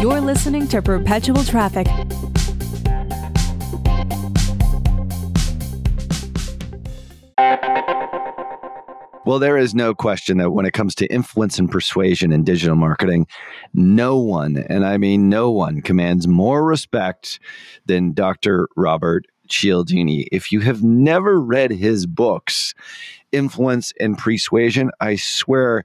You're listening to Perpetual Traffic. Well, there is no question that when it comes to influence and persuasion in digital marketing, no one, and I mean no one, commands more respect than Dr. Robert Cialdini. If you have never read his books, Influence and Persuasion, I swear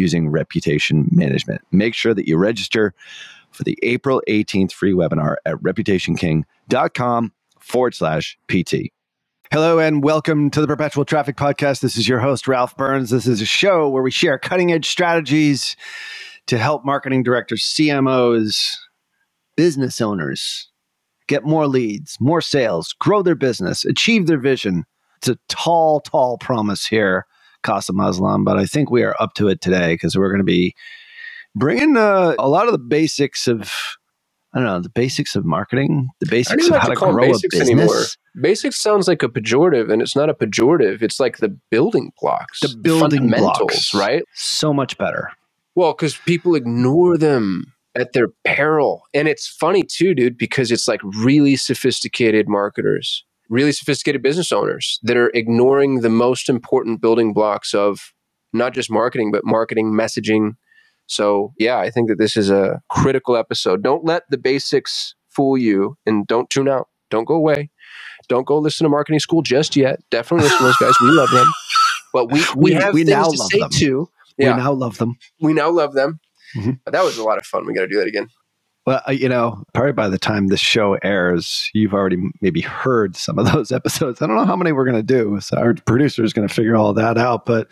using reputation management. Make sure that you register for the April 18th free webinar at reputationking.com forward slash PT. Hello and welcome to the Perpetual Traffic Podcast. This is your host, Ralph Burns. This is a show where we share cutting edge strategies to help marketing directors, CMOs, business owners get more leads, more sales, grow their business, achieve their vision. It's a tall, tall promise here, Qasim Aslam, but I think we are up to it today because we're going to be bringing uh, a lot of the basics of I don't know the basics of marketing, the basics of how to, to grow a business. anymore. Basics sounds like a pejorative, and it's not a pejorative. It's like the building blocks, The building fundamentals, blocks, right? So much better. Well, because people ignore them at their peril, and it's funny too, dude, because it's like really sophisticated marketers, really sophisticated business owners that are ignoring the most important building blocks of not just marketing, but marketing messaging. So, yeah, I think that this is a critical episode. Don't let the basics fool you and don't tune out. Don't go away. Don't go listen to marketing school just yet. Definitely listen to those guys. We love them. But we, we, We- have we things now to love say them. too. We now love them. we now love them. Mhm. That was a lot of fun. We got to do that again. Well, uh, you know, probably by the time this show airs, you've already maybe heard some of those episodes. I don't know how many we're going to do. So our producer is going to figure all that out. But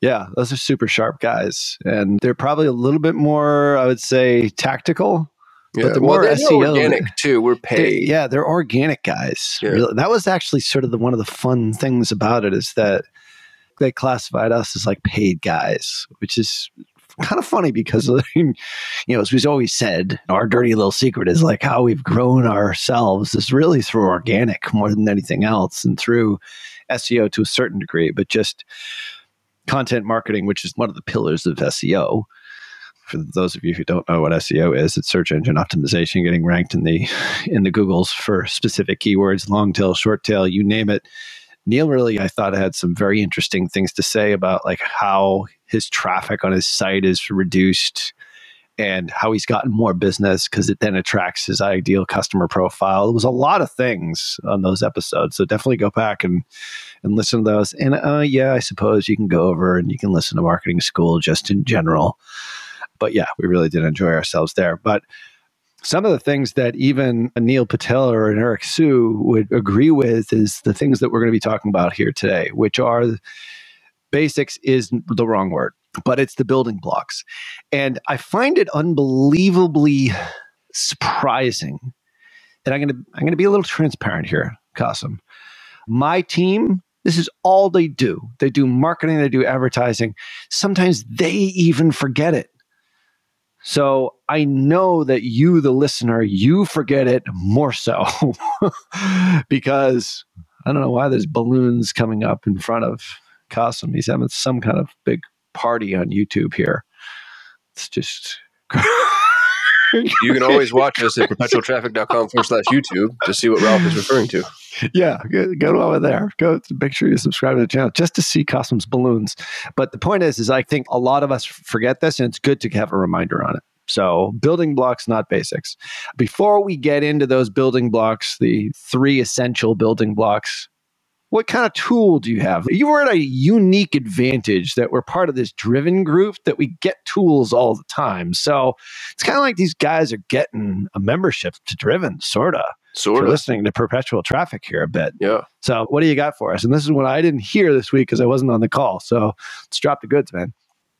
yeah, those are super sharp guys. And they're probably a little bit more, I would say, tactical. Yeah. the well, more they're SEO organic too. We're They- paid. yeah, they're organic guys. Yeah. Really. That was actually sort of the, one of the fun things about it is that they classified us as like paid guys, which is kind of funny because you know as we've always said our dirty little secret is like how we've grown ourselves is really through organic more than anything else and through seo to a certain degree but just content marketing which is one of the pillars of seo for those of you who don't know what SEO is, it's search engine optimization, getting ranked in the in the Googles for specific keywords, long tail, short tail, you name it. Neil really, I thought, had some very interesting things to say about like how his traffic on his site is reduced and how he's gotten more business because it then attracts his ideal customer profile. It was a lot of things on those episodes. So definitely go back and and listen to those. And uh, yeah, I suppose you can go over and you can listen to marketing school just in general. But yeah, we really did enjoy ourselves there. But some of the things that even Neil Patel or an Eric Siu would agree with is the things that we're going to be talking about here today, which are basics is the wrong word but it's the building blocks. And I find it unbelievably surprising. And I'm gonna I'm gonna be a little transparent here, Kasim. My team, this is all they do. They do marketing, they do advertising. Sometimes they even forget it. So I know that you, the listener, you forget it more so because I don't know why there's balloons coming up in front of Kasim. He's having some kind of big party on YouTube here. It's just. you can always watch us at perpetualtraffic.com forward slash YouTube to see what Ralph is referring to. Yeah, go, go over there. Go make sure you subscribe to the channel just to see Kasim's balloons. But the point is, is I think a lot of us forget this, and it's good to have a reminder on it. So, building blocks, not basics. Before we get into those building blocks, the three essential building blocks what kind of tool do you have? You were at a unique advantage that we're part of this driven group that we get tools all the time. So it's kind of like these guys are getting a membership to driven, sort of. Sort of. listening to perpetual traffic here a bit. Yeah. So what do you got for us? And this is what I didn't hear this week because I wasn't on the call. So let's drop the goods, man.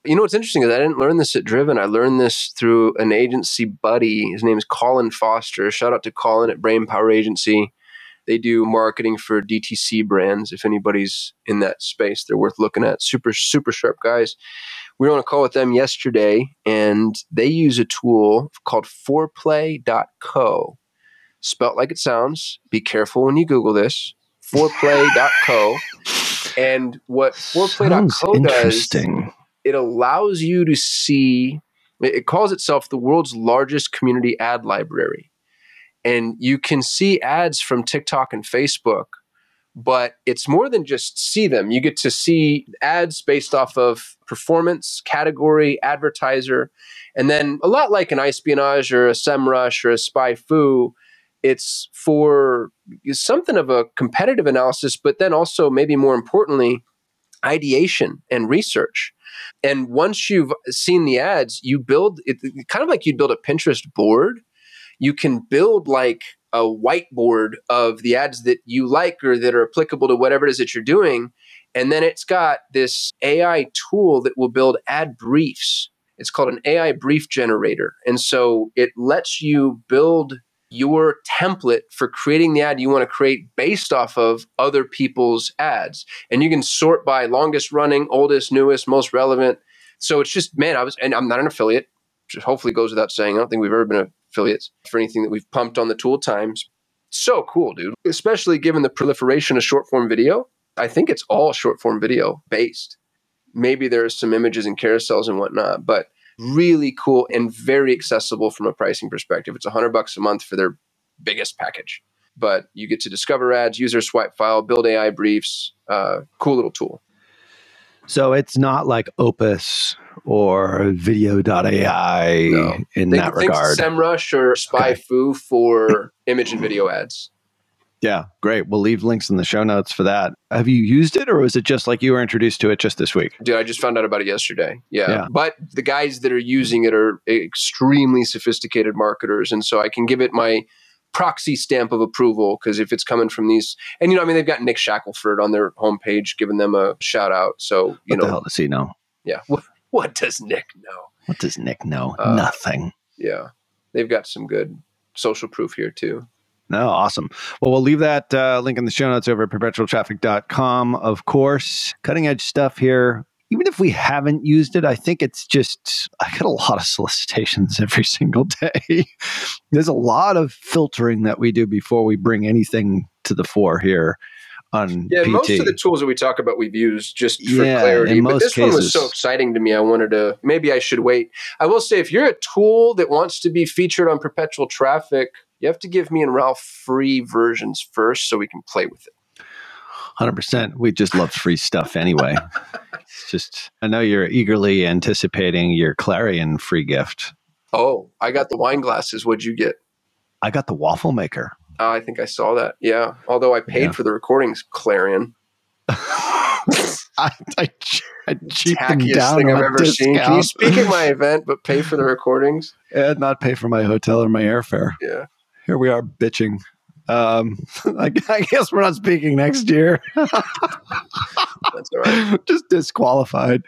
You know what's interesting is I didn't learn this at Driven. I learned this through an agency buddy. His name is Colin Foster. Shout out to Colin at Brain Power Agency. They do marketing for DTC brands. If anybody's in that space, they're worth looking at. Super, super sharp guys. We were on a call with them yesterday, and they use a tool called foreplay.co. Spelt like it sounds. Be careful when you Google this. Foreplay.co. and what foreplay.co does, it allows you to see, it calls itself the world's largest community ad library and you can see ads from TikTok and Facebook, but it's more than just see them. You get to see ads based off of performance, category, advertiser, and then a lot like an espionage or a SEMrush or a SpyFu, it's for something of a competitive analysis, but then also maybe more importantly, ideation and research. And once you've seen the ads, you build it kind of like you'd build a Pinterest board you can build like a whiteboard of the ads that you like or that are applicable to whatever it is that you're doing. And then it's got this AI tool that will build ad briefs. It's called an AI brief generator. And so it lets you build your template for creating the ad you want to create based off of other people's ads. And you can sort by longest running, oldest, newest, most relevant. So it's just, man, I was, and I'm not an affiliate, which hopefully goes without saying. I don't think we've ever been affiliates for anything that we've pumped on the tool times. So cool, dude. Especially given the proliferation of short form video. I think it's all short form video based. Maybe there's some images and carousels and whatnot, but really cool and very accessible from a pricing perspective. It's 100 bucks a month for their biggest package, but you get to discover ads, user swipe file, build AI briefs. Uh, cool little tool. So it's not like Opus or vidyo.ai no. in think, that regard. SEMrush or SpyFu okay. for image and video ads. Yeah, great. We'll leave links in the show notes for that. Have you used it or was it just like you were introduced to it just this week? Dude, I just found out about it yesterday. Yeah. yeah. But the guys that are using it are extremely sophisticated marketers. And so I can give it my proxy stamp of approval because if it's coming from these, and you know, I mean, they've got Nick Shackelford on their homepage giving them a shout out. So, you what know, the hell does he know? Yeah. What does Nick know? What does Nick know? Uh, Nothing. Yeah. They've got some good social proof here too. No, awesome. Well, we'll leave that uh, link in the show notes over at perpetualtraffic.com. Of course, cutting edge stuff here. Even if we haven't used it, I think it's just, I get a lot of solicitations every single day. There's a lot of filtering that we do before we bring anything to the fore here on yeah PT. most of the tools that we talk about we've used just for yeah, clarity but this cases. one was so exciting to me i wanted to maybe i should wait i will say if you're a tool that wants to be featured on perpetual traffic you have to give me and ralph free versions first so we can play with it 100% we just love free stuff anyway it's just i know you're eagerly anticipating your clarion free gift Oh, I got the wine glasses. What'd you get? I got the waffle maker. Uh, I think I saw that. Yeah. Although I paid Yeah. for the recordings, Clarion. I, I, I cheaped them Tackiest down thing I've ever seen. Can you speak at my event but pay for the recordings? and not pay for my hotel or my airfare. Yeah. Here we are bitching. Um, I, I guess we're not speaking next year. That's all right. Just disqualified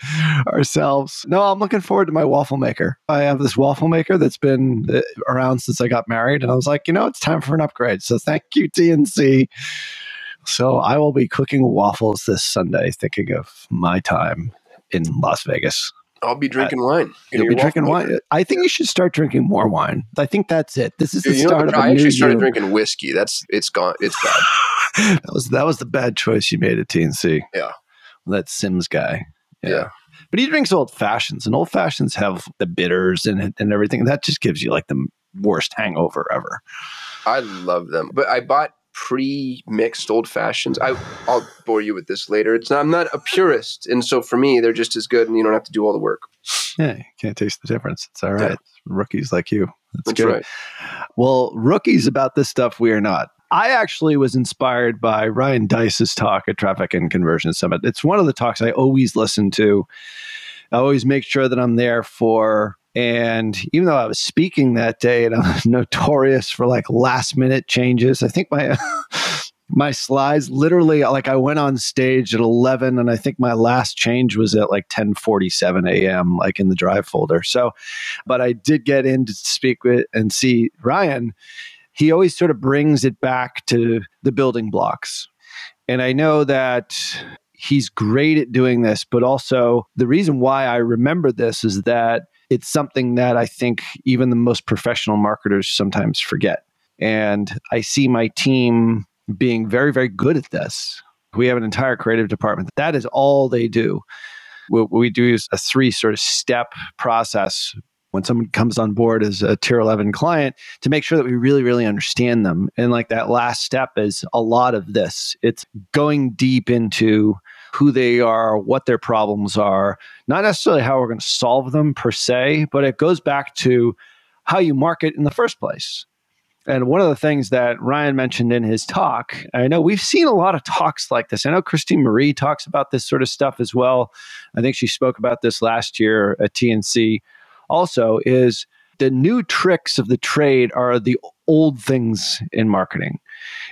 ourselves. No, I'm looking forward to my waffle maker. I have this waffle maker that's been uh, around since I got married, and I was like, you know, it's time for an upgrade. So thank you, TNC. So I will be cooking waffles this Sunday, thinking of my time in Las Vegas. I'll be drinking wine. Uh, in You'll be drinking wine. maker. I think you should start drinking more wine. I think that's it. This is the you know, start what? of I actually started you. drinking whiskey. That's it's gone. It's bad. that was that was the bad choice you made at TNC. Yeah. that Sims guy. Yeah. but he drinks old fashions, and old fashions have the bitters and and everything. That just gives you like the worst hangover ever. I love them, but I bought pre-mixed old fashions. I I'll bore you with this later. It's not, I'm not a purist, and so for me, they're just as good, and you don't have to do all the work. Yeah, you can't taste the difference. It's all right. Yeah. Rookies like you. That's, That's good. right. Well, rookies about this stuff, we are not. I actually was inspired by Ryan Deiss's talk at Traffic and Conversion Summit. It's one of the talks I always listen to. I always make sure that I'm there for. And even though I was speaking that day and I'm notorious for like last minute changes, I think my my slides literally like I went on stage at 11 and I think my last change was at like 10:47 a.m. like in the drive folder. So but I did get in to speak with and see Ryan. He always sort of brings it back to the building blocks. And I know that he's great at doing this, but also the reason why I remember this is that it's something that I think even the most professional marketers sometimes forget. And I see my team being very, very good at this. We have an entire creative department. That is all they do. What we do is a three sort of step process when someone comes on board as a tier 11 client to make sure that we really, really understand them. And like that last step is a lot of this. It's going deep into who they are, what their problems are, not necessarily how we're going to solve them per se, but it goes back to how you market in the first place. And one of the things that Ryan mentioned in his talk, I know we've seen a lot of talks like this. I know Christine Marie talks about this sort of stuff as well. I think she spoke about this last year at TNC also, is the new tricks of the trade are the old things in marketing.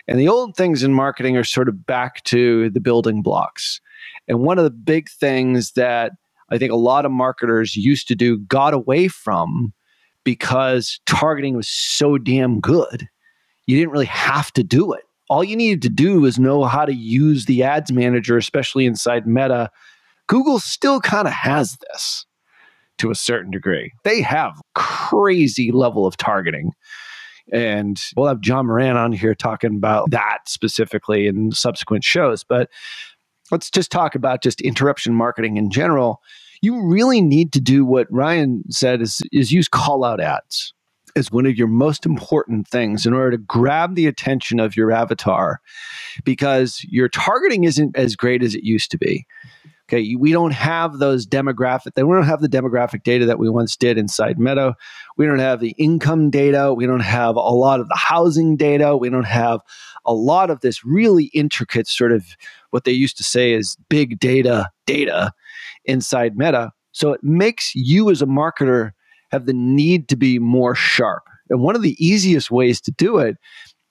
And the old things in marketing are sort of back to the building blocks. And one of the big things that I think a lot of marketers used to do got away from because targeting was so damn good. You didn't really have to do it. All you needed to do was know how to use the ads manager, especially inside Meta. Google still kind of has this to a certain degree. They have crazy level of targeting. And we'll have John Moran on here talking about that specifically in subsequent shows. But let's just talk about just interruption marketing in general. You really need to do what Ryan said is, is use call out ads as one of your most important things in order to grab the attention of your avatar because your targeting isn't as great as it used to be. We don't have those demographic. We don't have the demographic data that we once did inside Meta. We don't have the income data. We don't have a lot of the housing data. We don't have a lot of this really intricate sort of what they used to say is big data data inside Meta. So it makes you as a marketer have the need to be more sharp. And one of the easiest ways to do it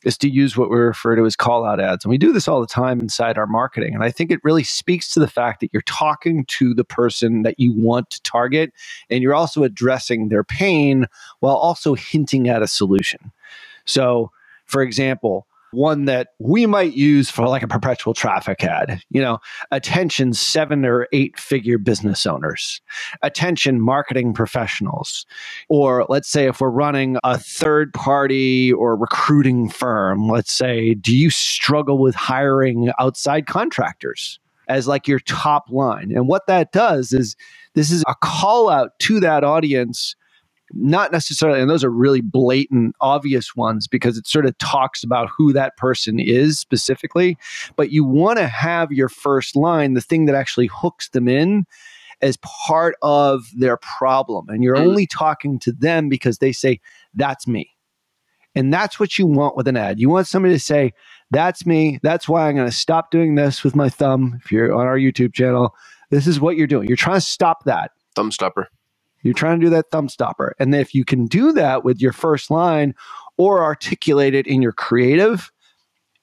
is to use what we refer to as call out ads. And we do this all the time inside our marketing. And I think it really speaks to the fact that you're talking to the person that you want to target and you're also addressing their pain while also hinting at a solution. So, for example, one that we might use for like a perpetual traffic ad, you know, attention seven or eight figure business owners, attention marketing professionals. Or let's say if we're running a third party or recruiting firm, let's say, do you struggle with hiring outside contractors as like your top line? And what that does is this is a call out to that audience not necessarily, and those are really blatant, obvious ones because it sort of talks about who that person is specifically. But you want to have your first line, the thing that actually hooks them in, as part of their problem. And you're Mm. only talking to them because they say, That's me. And that's what you want with an ad. You want somebody to say, That's me. That's why I'm going to stop doing this with my thumb. If you're on our YouTube channel, this is what you're doing. You're trying to stop that. Thumb stopper. You're trying to do that thumb stopper. And if you can do that with your first line or articulate it in your creative,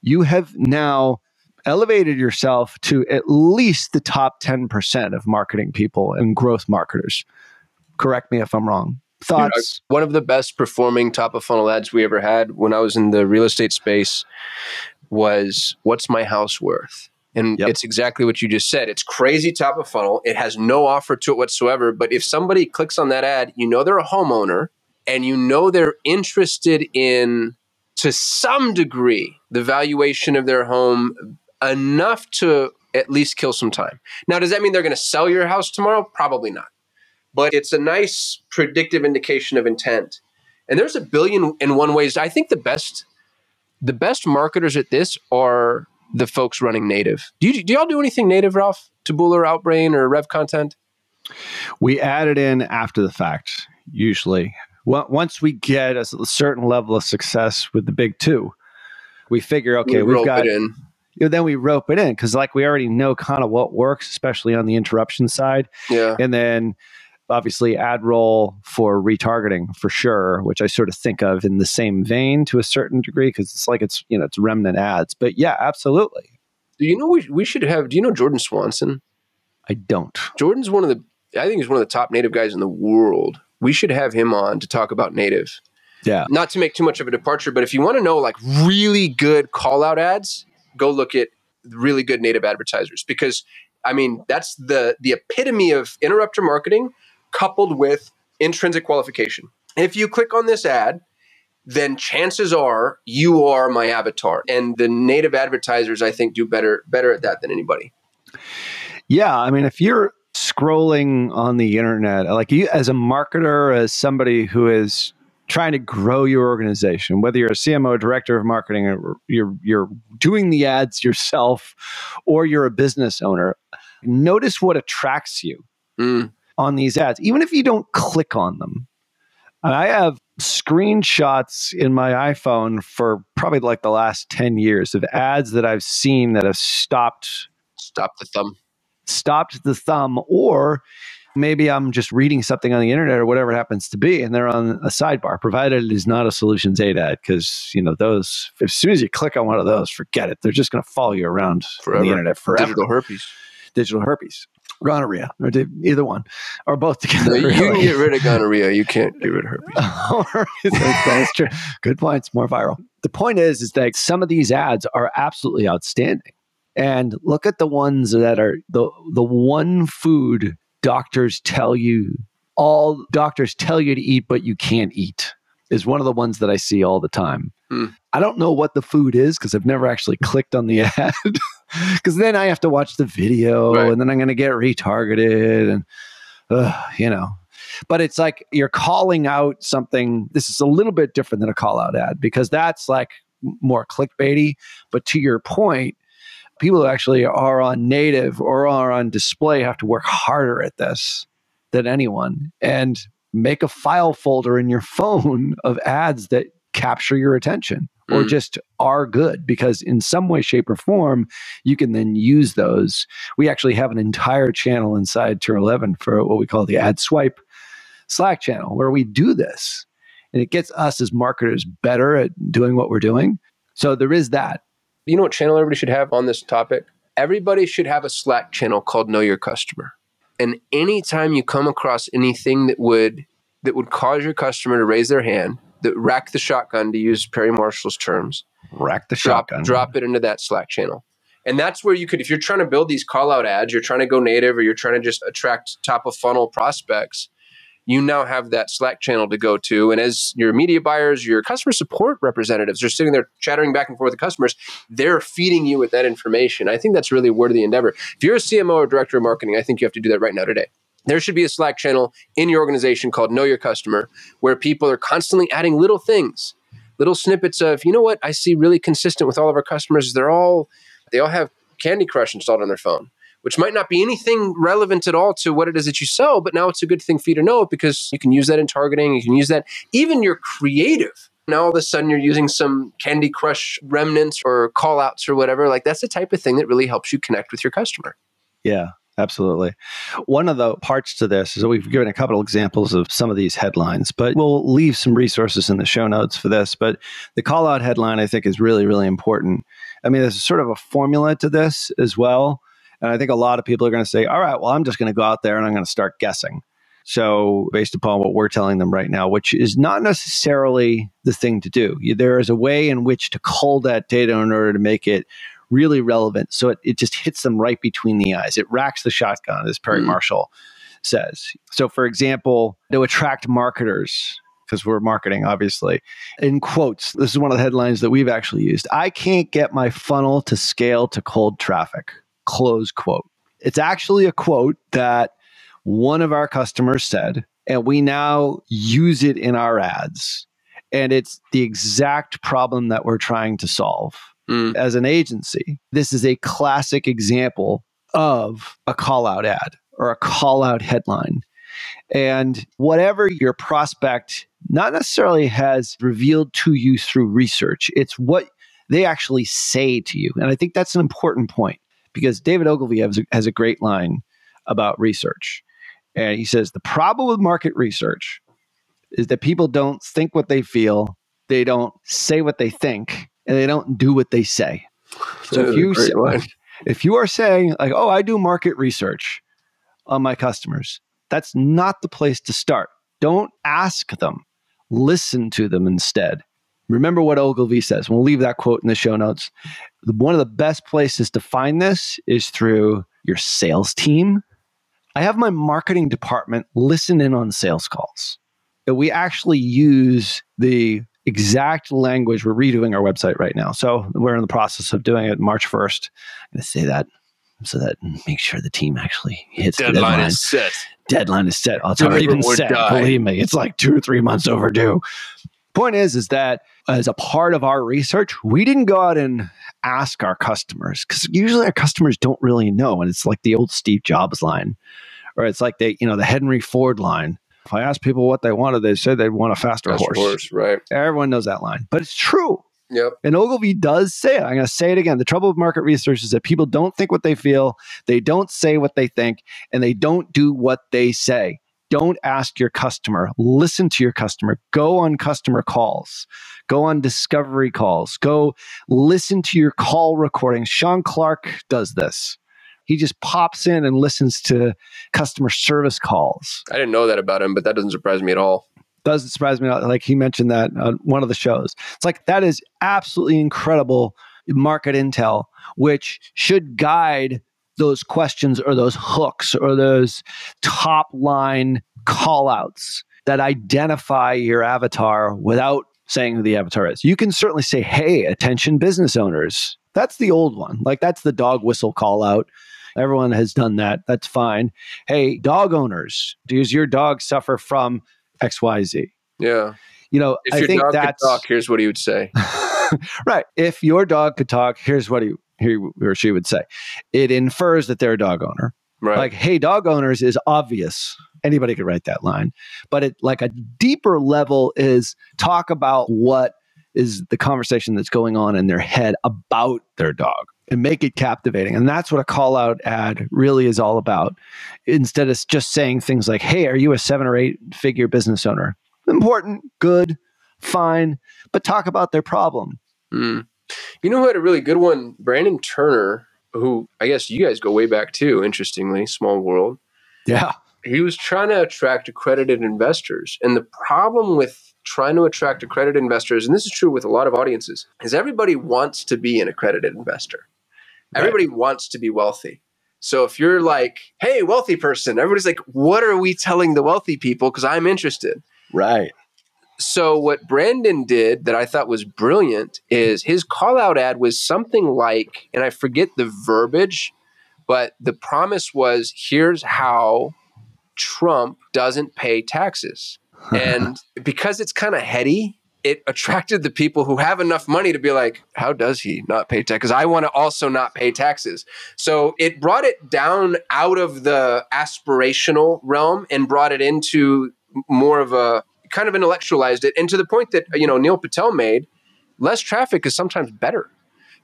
you have now elevated yourself to at least the top 10% of marketing people and growth marketers. Correct me if I'm wrong. Thoughts? One of the best performing top of funnel ads we ever had when I was in the real estate space was What's My House Worth? And Yep. it's exactly what you just said. It's crazy top of funnel. It has no offer to it whatsoever. But if somebody clicks on that ad, you know they're a homeowner and you know they're interested in, to some degree, the valuation of their home enough to at least kill some time. Now, does that mean they're going to sell your house tomorrow? Probably not. But it's a nice predictive indication of intent. And there's a billion and one ways. I think the best the best marketers at this are the folks running native. Do you do y'all do anything native, Ralph? Taboola or Outbrain or Rev Content? We add it in after the fact, usually. Well, Once we get a certain level of success with the big two, we figure, okay, We we've got it in. then we rope it in because like we already know kind of what works especially on the interruption side Yeah. and then obviously AdRoll for retargeting for sure which i sort of think of in the same vein to a certain degree because it's like it's you know it's remnant ads but yeah absolutely Do you know we, we should have do you know Jordan Swanson? i don't Jordan's one of the I think he's one of the top native guys in the world. We should have him on to talk about native. yeah Not to make too much of a departure, but if you want to know like really good call out ads, go look at really good native advertisers because I mean that's the the epitome of interrupter marketing coupled with intrinsic qualification. If you click on this ad, then chances are you are my avatar. And the native advertisers I think do better better at that than anybody. Yeah, I mean, if you're scrolling on the internet, like you as a marketer, as somebody who is trying to grow your organization, whether you're a CMO, director of marketing, or you're you're doing the ads yourself, or you're a business owner, notice what attracts you Mm. On these ads, even if you don't click on them. I have screenshots in my iPhone for probably like the last 10 years of ads that I've seen that have stopped Stop the thumb. stopped the thumb or maybe i'm just reading something on the internet or whatever it happens to be and they're on a sidebar provided it is not a Solutions 8 ad because you know those as soon as you click on one of those forget it they're just going to follow you around the internet forever Digital herpes. digital herpes gonorrhea or either one or both together you can get rid of gonorrhea. You can't get rid of herpes. that's, that's true. Good points. More viral. The point is, is that some of these ads are absolutely outstanding. And look at the ones that are the the one food doctors tell you all doctors tell you to eat, but you can't eat is one of the ones that I see all the time. Hmm. I don't know what the food is because I've never actually clicked on the ad. Because then I have to watch the video Right. and then I'm going to get retargeted and, uh, you know, but it's like you're calling out something. This is a little bit different than a call out ad because that's like more clickbaity. But to your point, people who actually are on native or are on display have to work harder at this than anyone and make a file folder in your phone of ads that capture your attention or Mm. just are good because in some way shape or form you can then use those we actually have an entire channel inside tier 11 for what we call the ad swipe slack channel where we do this and it gets us as marketers better at doing what we're doing so there is that You know what channel everybody should have on this topic? Everybody should have a Slack channel called Know Your Customer. And anytime you come across anything that would that would cause your customer to raise their hand, that rack the shotgun to use Perry Marshall's terms, rack the drop shotgun drop it into that Slack channel. And that's where you could, if you're trying to build these call out ads, you're trying to go native or you're trying to just attract top of funnel prospects, you now have that Slack channel to go to. And as your media buyers, your customer support representatives are sitting there chattering back and forth with customers, they're feeding you with that information. I think that's really worthy endeavor. If you're a CMO or director of marketing, I think you have to do that right now today. There should be a Slack channel in your organization called Know Your Customer, where people are constantly adding little things, little snippets of, you know what, I see really consistent with all of our customers. They're all, they all have Candy Crush installed on their phone. which might not be anything relevant at all to what it is that you sell, but now it's a good thing for you to know because you can use that in targeting. You can use that even your creative. Now all of a sudden you're using some Candy Crush remnants or call outs or whatever. Like that's the type of thing that really helps you connect with your customer. Yeah, absolutely. One of the parts to this is that we've given a couple of examples of some of these headlines, but we'll leave some resources in the show notes for this. But the call out headline, I think, is really, really important. I mean, there's sort of a formula to this as well. And I think a lot of people are going to say, all right, well, I'm just going to go out there and I'm going to start guessing. So, based upon what we're telling them right now, which is not necessarily the thing to do, there is a way in which to cull that data in order to make it really relevant. So, it, it just hits them right between the eyes. It racks the shotgun, as Perry mm. Marshall says. So, for example, to attract marketers, because we're marketing, obviously. In quotes, this is one of the headlines that we've actually used. I can't get my funnel to scale to cold traffic close quote. It's actually a quote that one of our customers said, and we now use it in our ads. And it's the exact problem that we're trying to solve mm. as an agency. This is a classic example of a call out ad or a call out headline. And whatever your prospect not necessarily has revealed to you through research, it's what they actually say to you. And I think that's an important point because David Ogilvy has has a great line about research. And he says the problem with market research is that people don't think what they feel, they don't say what they think, and they don't do what they say. So if you say, if you are saying like, "Oh, I do market research on my customers," that's not the place to start. Don't ask them. Listen to them instead. Remember what Ogilvy says. We'll leave that quote in the show notes. One of the best places to find this is through your sales team. I have my marketing department listen in on sales calls. We actually use the exact language. We're redoing our website right now. So we're in the process of doing it March 1st. I'm going to say that so that make sure the team actually hits deadline the deadline. is set. Deadline is set. Oh, it's already been set. Die. Believe me, it's like two or three months overdue. Point is, is that as a part of our research, we didn't go out and ask our customers because usually our customers don't really know. And it's like the old Steve Jobs line, or it's like they, you know, the Henry Ford line. If I asked people what they wanted, they said they'd want a faster, faster horse. horse. Right. Everyone knows that line, but it's true. Yep. And Ogilvy does say it. I'm going to say it again. The trouble with market research is that people don't think what they feel, they don't say what they think, and they don't do what they say. Don't ask your customer. Listen to your customer. Go on customer calls. Go on discovery calls. Go listen to your call recordings. Sean Clark does this. He just pops in and listens to customer service calls. I didn't know that about him, but that doesn't surprise me at all. Doesn't surprise me. Like he mentioned that on one of the shows. It's like that is absolutely incredible market intel, which should guide those questions or those hooks or those top line call outs that identify your avatar without saying who the avatar is. You can certainly say, hey, attention business owners. That's the old one. Like that's the dog whistle call out. Everyone has done that. That's fine. Hey, dog owners, does your dog suffer from XYZ? Yeah. You know, if I your think dog that's could talk, here's what he would say. right. If your dog could talk, here's what he, he or she would say. It infers that they're a dog owner. Right. Like, hey, dog owners is obvious. Anybody could write that line. But it like a deeper level is talk about what is the conversation that's going on in their head about their dog and make it captivating. And that's what a call out ad really is all about. Instead of just saying things like, hey, are you a seven or eight figure business owner? Important, good, fine, but talk about their problem. Mm. You know who had a really good one? Brandon Turner, who I guess you guys go way back too, interestingly, small world. Yeah. He was trying to attract accredited investors. And the problem with trying to attract accredited investors, and this is true with a lot of audiences, is everybody wants to be an accredited investor. Right. Everybody wants to be wealthy. So if you're like, hey, wealthy person, everybody's like, what are we telling the wealthy people? Because I'm interested. Right. So what Brandon did that I thought was brilliant is his call out ad was something like, and I forget the verbiage, but the promise was here's how Trump doesn't pay taxes. and because it's kind of heady, it attracted the people who have enough money to be like, how does he not pay tax? Because I want to also not pay taxes. So it brought it down out of the aspirational realm and brought it into more of a kind of intellectualized it. And to the point that, you know, Neil Patel made, less traffic is sometimes better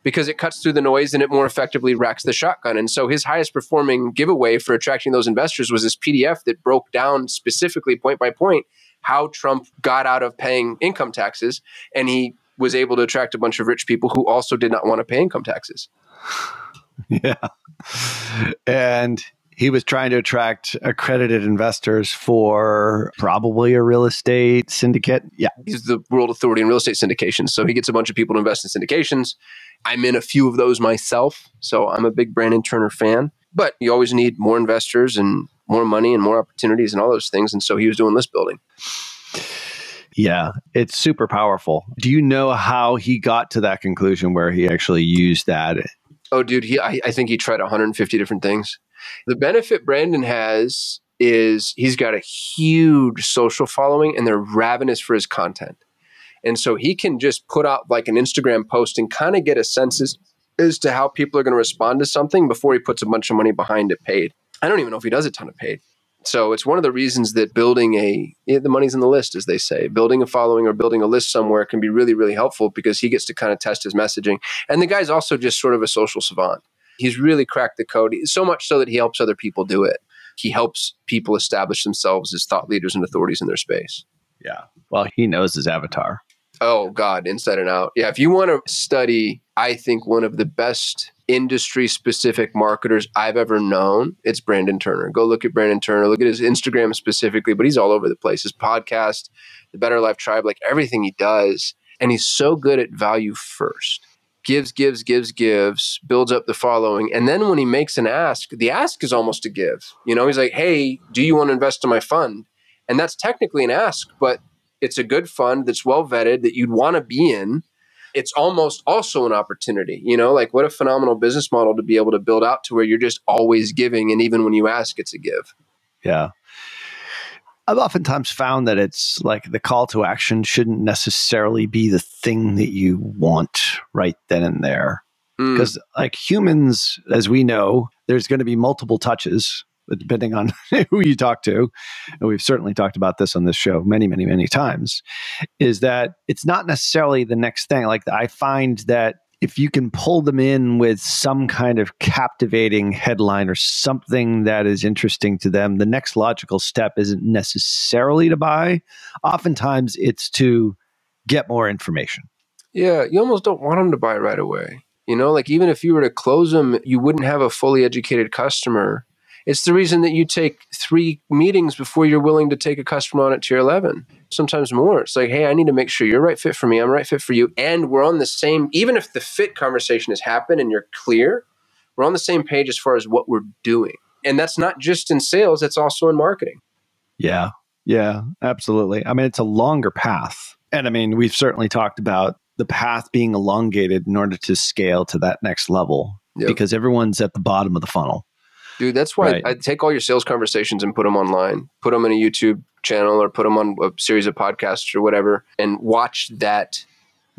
because it cuts through the noise and it more effectively racks the shotgun. And so his highest performing giveaway for attracting those investors was this PDF that broke down specifically point by point how Trump got out of paying income taxes, and he was able to attract a bunch of rich people who also did not want to pay income taxes. Yeah. And he was trying to attract accredited investors for probably a real estate syndicate. Yeah. He's the world authority in real estate syndications. So he gets a bunch of people to invest in syndications. I'm in a few of those myself. So I'm a big Brandon Turner fan. But you always need more investors and more money and more opportunities and all those things. And so he was doing list building. Yeah, it's super powerful. Do you know how he got to that conclusion where he actually used that? Oh, dude, he I, I think he tried 150 different things. The benefit Brandon has is he's got a huge social following and they're ravenous for his content. And so he can just put out like an Instagram post and kind of get a sense as, as to how people are going to respond to something before he puts a bunch of money behind it paid. I don't even know if he does a ton of paid. So it's one of the reasons that building a the money's in the list, as they say, building a following or building a list somewhere can be really really helpful because he gets to kind of test his messaging. And the guy's also just sort of a social savant. He's really cracked the code so much so that he helps other people do it. He helps people establish themselves as thought leaders and authorities in their space. Yeah. Well, he knows his avatar. Oh God, inside and out. Yeah. If you want to study, I think one of the best industry specific marketers I've ever known, it's Brandon Turner. Go look at Brandon Turner, look at his Instagram specifically, but he's all over the place. His podcast, the Better Life Tribe, like everything he does. And he's so good at value first. Gives, gives, gives, gives, builds up the following. And then when he makes an ask, the ask is almost a give. You know, he's like, hey, do you want to invest in my fund? And that's technically an ask, but it's a good fund that's well vetted that you'd want to be in it's almost also an opportunity. You know, like what a phenomenal business model to be able to build out to where you're just always giving, and even when you ask, it's a give. Yeah. I've oftentimes found that it's like the call to action shouldn't necessarily be the thing that you want right then and there. Because, mm. like humans, as we know, there's going to be multiple touches depending on who you talk to, and we've certainly talked about this on this show many, many, many times, is that it's not necessarily the next thing. Like I find that if you can pull them in with some kind of captivating headline or something that is interesting to them, the next logical step isn't necessarily to buy. Oftentimes it's to get more information. Yeah, you almost don't want them to buy right away. You know, like even if you were to close them, you wouldn't have a fully educated customer it's the reason that you take three meetings before you're willing to take a customer on at tier 11, sometimes more. It's like, hey, I need to make sure you're right fit for me, I'm right fit for you. And we're on the same, even if the fit conversation has happened and you're clear, we're on the same page as far as what we're doing. And that's not just in sales, it's also in marketing. Yeah. Yeah, absolutely. I mean, it's a longer path. And I mean, we've certainly talked about the path being elongated in order to scale to that next level yep. because everyone's at the bottom of the funnel. Dude, that's why right. I take all your sales conversations and put them online, put them in a YouTube channel or put them on a series of podcasts or whatever, and watch that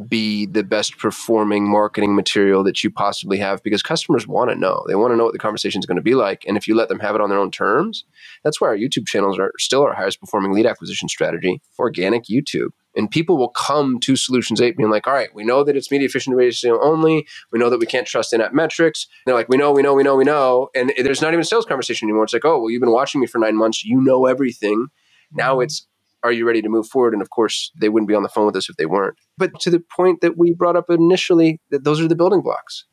be the best performing marketing material that you possibly have because customers want to know. They want to know what the conversation is going to be like. And if you let them have it on their own terms, that's why our YouTube channels are still our highest performing lead acquisition strategy, organic YouTube. And people will come to Solutions 8 being like, all right, we know that it's media efficient ratio only. We know that we can't trust in app metrics. And they're like, we know, we know, we know, we know. And there's not even a sales conversation anymore. It's like, oh, well, you've been watching me for nine months. You know everything. Now mm-hmm. it's, are you ready to move forward? And of course, they wouldn't be on the phone with us if they weren't. But to the point that we brought up initially, that those are the building blocks.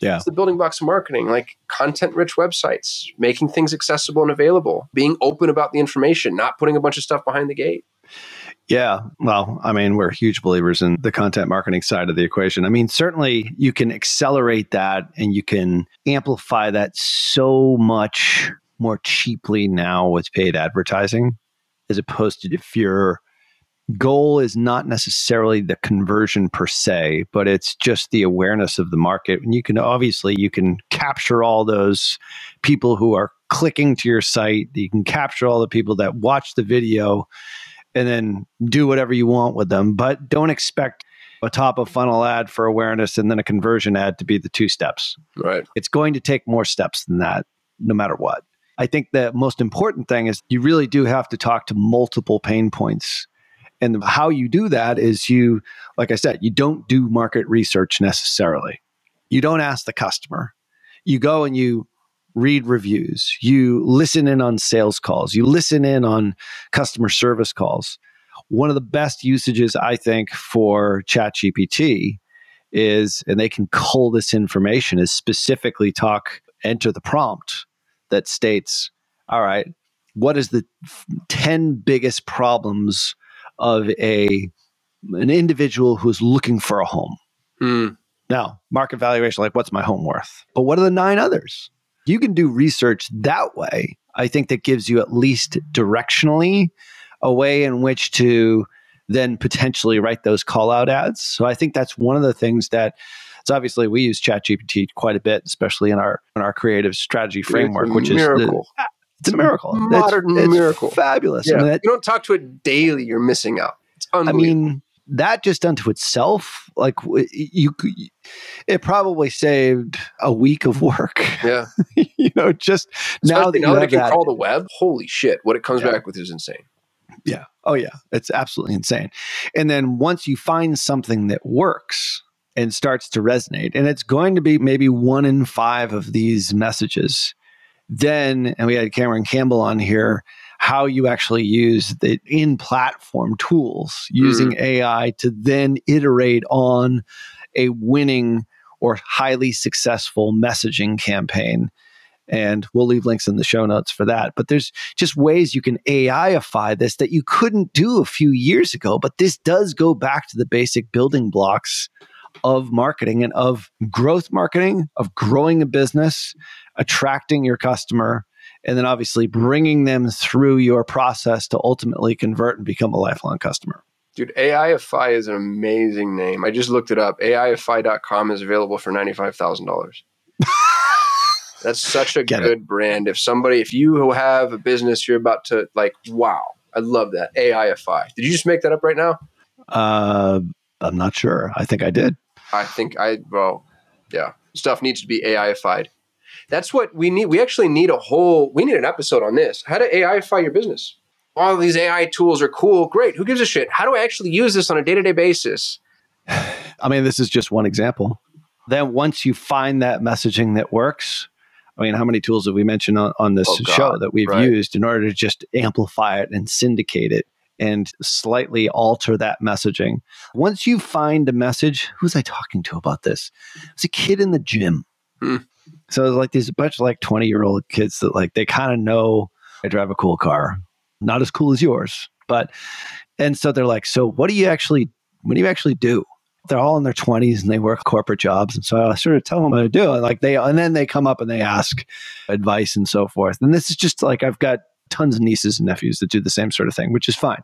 Yeah. It's the building blocks of marketing, like content rich websites, making things accessible and available, being open about the information, not putting a bunch of stuff behind the gate. Yeah. Well, I mean, we're huge believers in the content marketing side of the equation. I mean, certainly you can accelerate that and you can amplify that so much more cheaply now with paid advertising as opposed to if your goal is not necessarily the conversion per se but it's just the awareness of the market and you can obviously you can capture all those people who are clicking to your site you can capture all the people that watch the video and then do whatever you want with them. But don't expect a top of funnel ad for awareness and then a conversion ad to be the two steps. Right. It's going to take more steps than that, no matter what. I think the most important thing is you really do have to talk to multiple pain points. And how you do that is you, like I said, you don't do market research necessarily. You don't ask the customer. You go and you read reviews. You listen in on sales calls. You listen in on customer service calls. One of the best usages, I think, for ChatGPT is, and they can cull this information, is specifically talk, enter the prompt that states, all right, what is the 10 biggest problems of a an individual who's looking for a home? Mm. Now, market valuation, like what's my home worth? But what are the nine others? You can do research that way. I think that gives you at least directionally a way in which to then potentially write those call out ads. So I think that's one of the things that it's obviously we use ChatGPT quite a bit, especially in our in our creative strategy framework, which miracle. is the, it's a miracle. Modern it's, it's miracle. fabulous. Yeah. I mean, that- you don't talk to it daily, you're missing out. It's I mean, that just unto itself, like you, it probably saved a week of work. yeah. you know, just now that now you that can crawl the web, holy shit! What it comes Yeah. back with is insane. Yeah. Oh, yeah. It's absolutely insane. And then once you find something that works and starts to resonate, and it's going to be maybe one in five of these messages, then, and we had Cameron Campbell on here, how you actually use the in platform tools using mm. AI to then iterate on a winning or highly successful messaging campaign. And we'll leave links in the show notes for that. But there's just ways you can AIify this that you couldn't do a few years ago. But this does go back to the basic building blocks of marketing and of growth marketing, of growing a business, attracting your customer, and then obviously bringing them through your process to ultimately convert and become a lifelong customer. Dude, AIify is an amazing name. I just looked it up. AIify.com is available for $95,000. That's such a Get it. good brand. If somebody, if you have a business, you're about to like, wow, I love that. AIify. Did you just make that up right now? Uh, I'm not sure. I think I did. I think I, well, yeah, stuff needs to be AIified. That's what we need. We actually need a whole, we need an episode on this. How to AIify your business. All these AI tools are cool. Great. Who gives a shit? How do I actually use this on a day to day basis? I mean, this is just one example. Then once you find that messaging that works, I mean, how many tools have we mentioned on, on this Oh, God, show that we've right. used in order to just amplify it and syndicate it and slightly alter that messaging? Once you find a message, who was I talking to about this? It was a kid in the gym. Hmm. So it's like there's a bunch of like 20 year old kids that like they kind of know I drive a cool car, not as cool as yours, but and so they're like, so what do you actually what do you actually do? They're all in their 20s and they work corporate jobs. And so I sort of tell them what to do. And like they and then they come up and they ask advice and so forth. And this is just like I've got tons of nieces and nephews that do the same sort of thing, which is fine,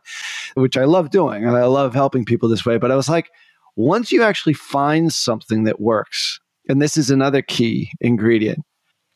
which I love doing. And I love helping people this way. But I was like, once you actually find something that works, and this is another key ingredient,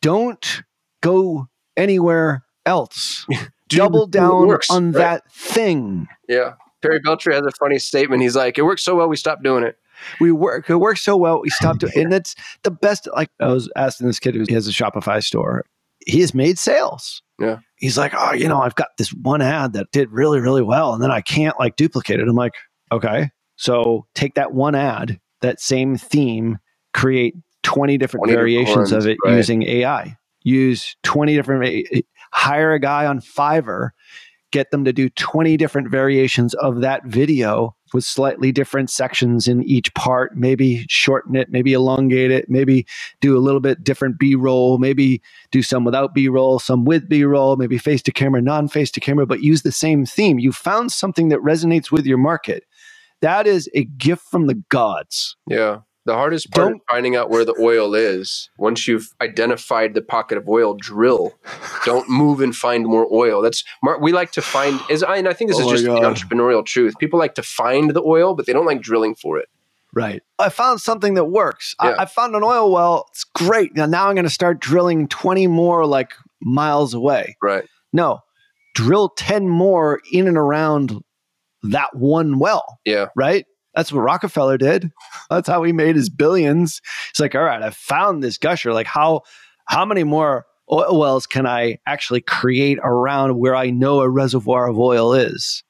don't go anywhere else. Double down works, on right? that thing. Yeah. Perry Belcher has a funny statement. He's like, it works so well, we stopped doing it. We work. It works so well. We stopped doing, it. and that's the best. Like I was asking this kid who has a Shopify store. He has made sales. Yeah. He's like, oh, you know, I've got this one ad that did really, really well, and then I can't like duplicate it. I'm like, okay, so take that one ad, that same theme, create 20 different 20 different variations of it right. using AI. Use 20 different. Hire a guy on Fiverr get them to do 20 different variations of that video with slightly different sections in each part maybe shorten it maybe elongate it maybe do a little bit different b-roll maybe do some without b-roll some with b-roll maybe face to camera non-face to camera but use the same theme you found something that resonates with your market that is a gift from the gods Yeah. The hardest part Don't- is finding out where the oil is. Once you've identified the pocket of oil, drill. Don't move and find more oil. That's we like to find. Is I and I think this Oh is just the entrepreneurial truth. People like to find the oil, but they don't like drilling for it. Right. I found something that works. Yeah. I, I found an oil well. It's great. Now, now I'm going to start drilling 20 more like miles away. Right. No, drill 10 more in and around that one well, Yeah. right? That's what Rockefeller did. That's how he made his billions. It's like, all right, I found this gusher. Like, how how many more oil wells can I actually create around where I know a reservoir of oil is?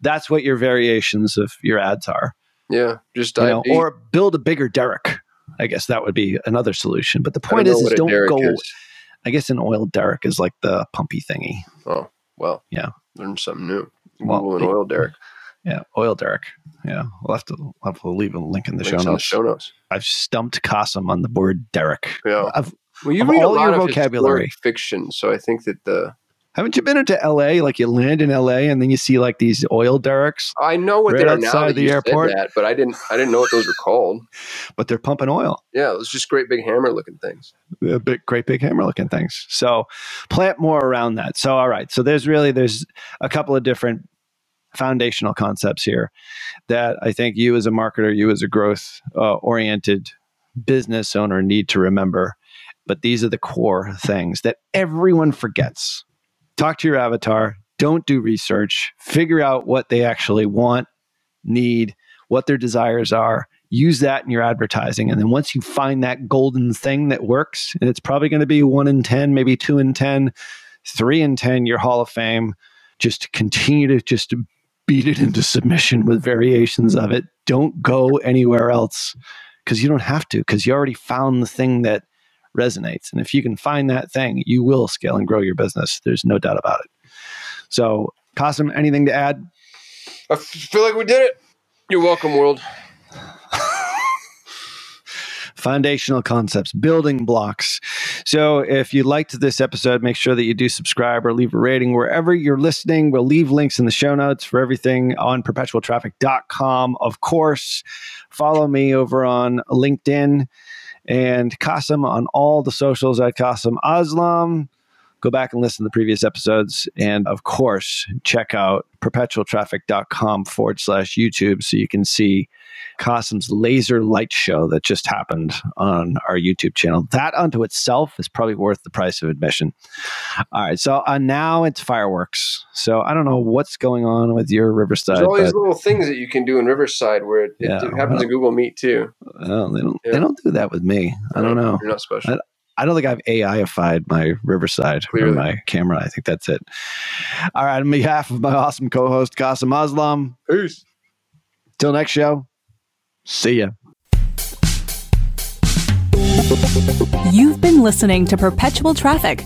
That's what your variations of your ads are. Yeah. Just You know, or build a bigger derrick. I guess that would be another solution. But the point is, is don't go. is. I guess an oil derrick is like the pumpy thingy. Oh, well. Yeah. Learn something new. Well, Google an oil derrick. Yeah, oil derrick. Yeah, we'll have to, we'll have to leave a link in the Links show in the notes. show notes. I've stumped Kasim on the word derrick. Yeah. I've, Well, you Of read a all lot your of vocabulary. fiction, so I think that the haven't you been into L.A.? Like you land in L.A. and then you see like these oil derricks, I know what Right they are outside now that the you airport? said that, but I didn't. I didn't know what those were called. but they're pumping oil. Yeah, it was just great big hammer looking things. the big, great big hammer looking things. So plant more around that. So all right. So there's really there's a couple of different foundational concepts here that I think you as a marketer, you as a growth uh, oriented business owner need to remember. But these are the core things that everyone forgets. Talk to your avatar. Don't do research. Figure out what they actually want, need, what their desires are, use that in your advertising. And then once you find that golden thing that works, and it's probably going to be one in 10, maybe two in 10, three in 10, your Hall of Fame, just continue to just beat it into submission with variations of it. Don't go anywhere else because you don't have to, because you already found the thing that resonates. And if you can find that thing, you will scale and grow your business. There's no doubt about it. So, Kasim, anything to add? I feel like we did it. You're welcome, world. Foundational concepts, building blocks. So, if you liked this episode, make sure that you do subscribe or leave a rating wherever you're listening. We'll leave links in the show notes for everything on perpetualtraffic.com. Of course, follow me over on LinkedIn and Kasim on all the socials at Kasim Aslam. Go back and listen to the previous episodes. And of course, check out perpetualtraffic.com forward slash YouTube so you can see Kasim's laser light show that just happened on our YouTube channel. That unto itself is probably worth the price of admission. All right. So uh, now it's fireworks. So I don't know what's going on with your Riverside. There's all these little things that you can do in Riverside where it, it Yeah, happens in Google Meet too. oh, they, don't, Yeah. they don't do that with me. I don't know. You're not special. I don't think I've AIified my Riverside Clearly. or my camera. I think that's it. All right. On behalf of my awesome co host, Kasim Aslam, Peace. till next show, see ya. You've been listening to Perpetual Traffic,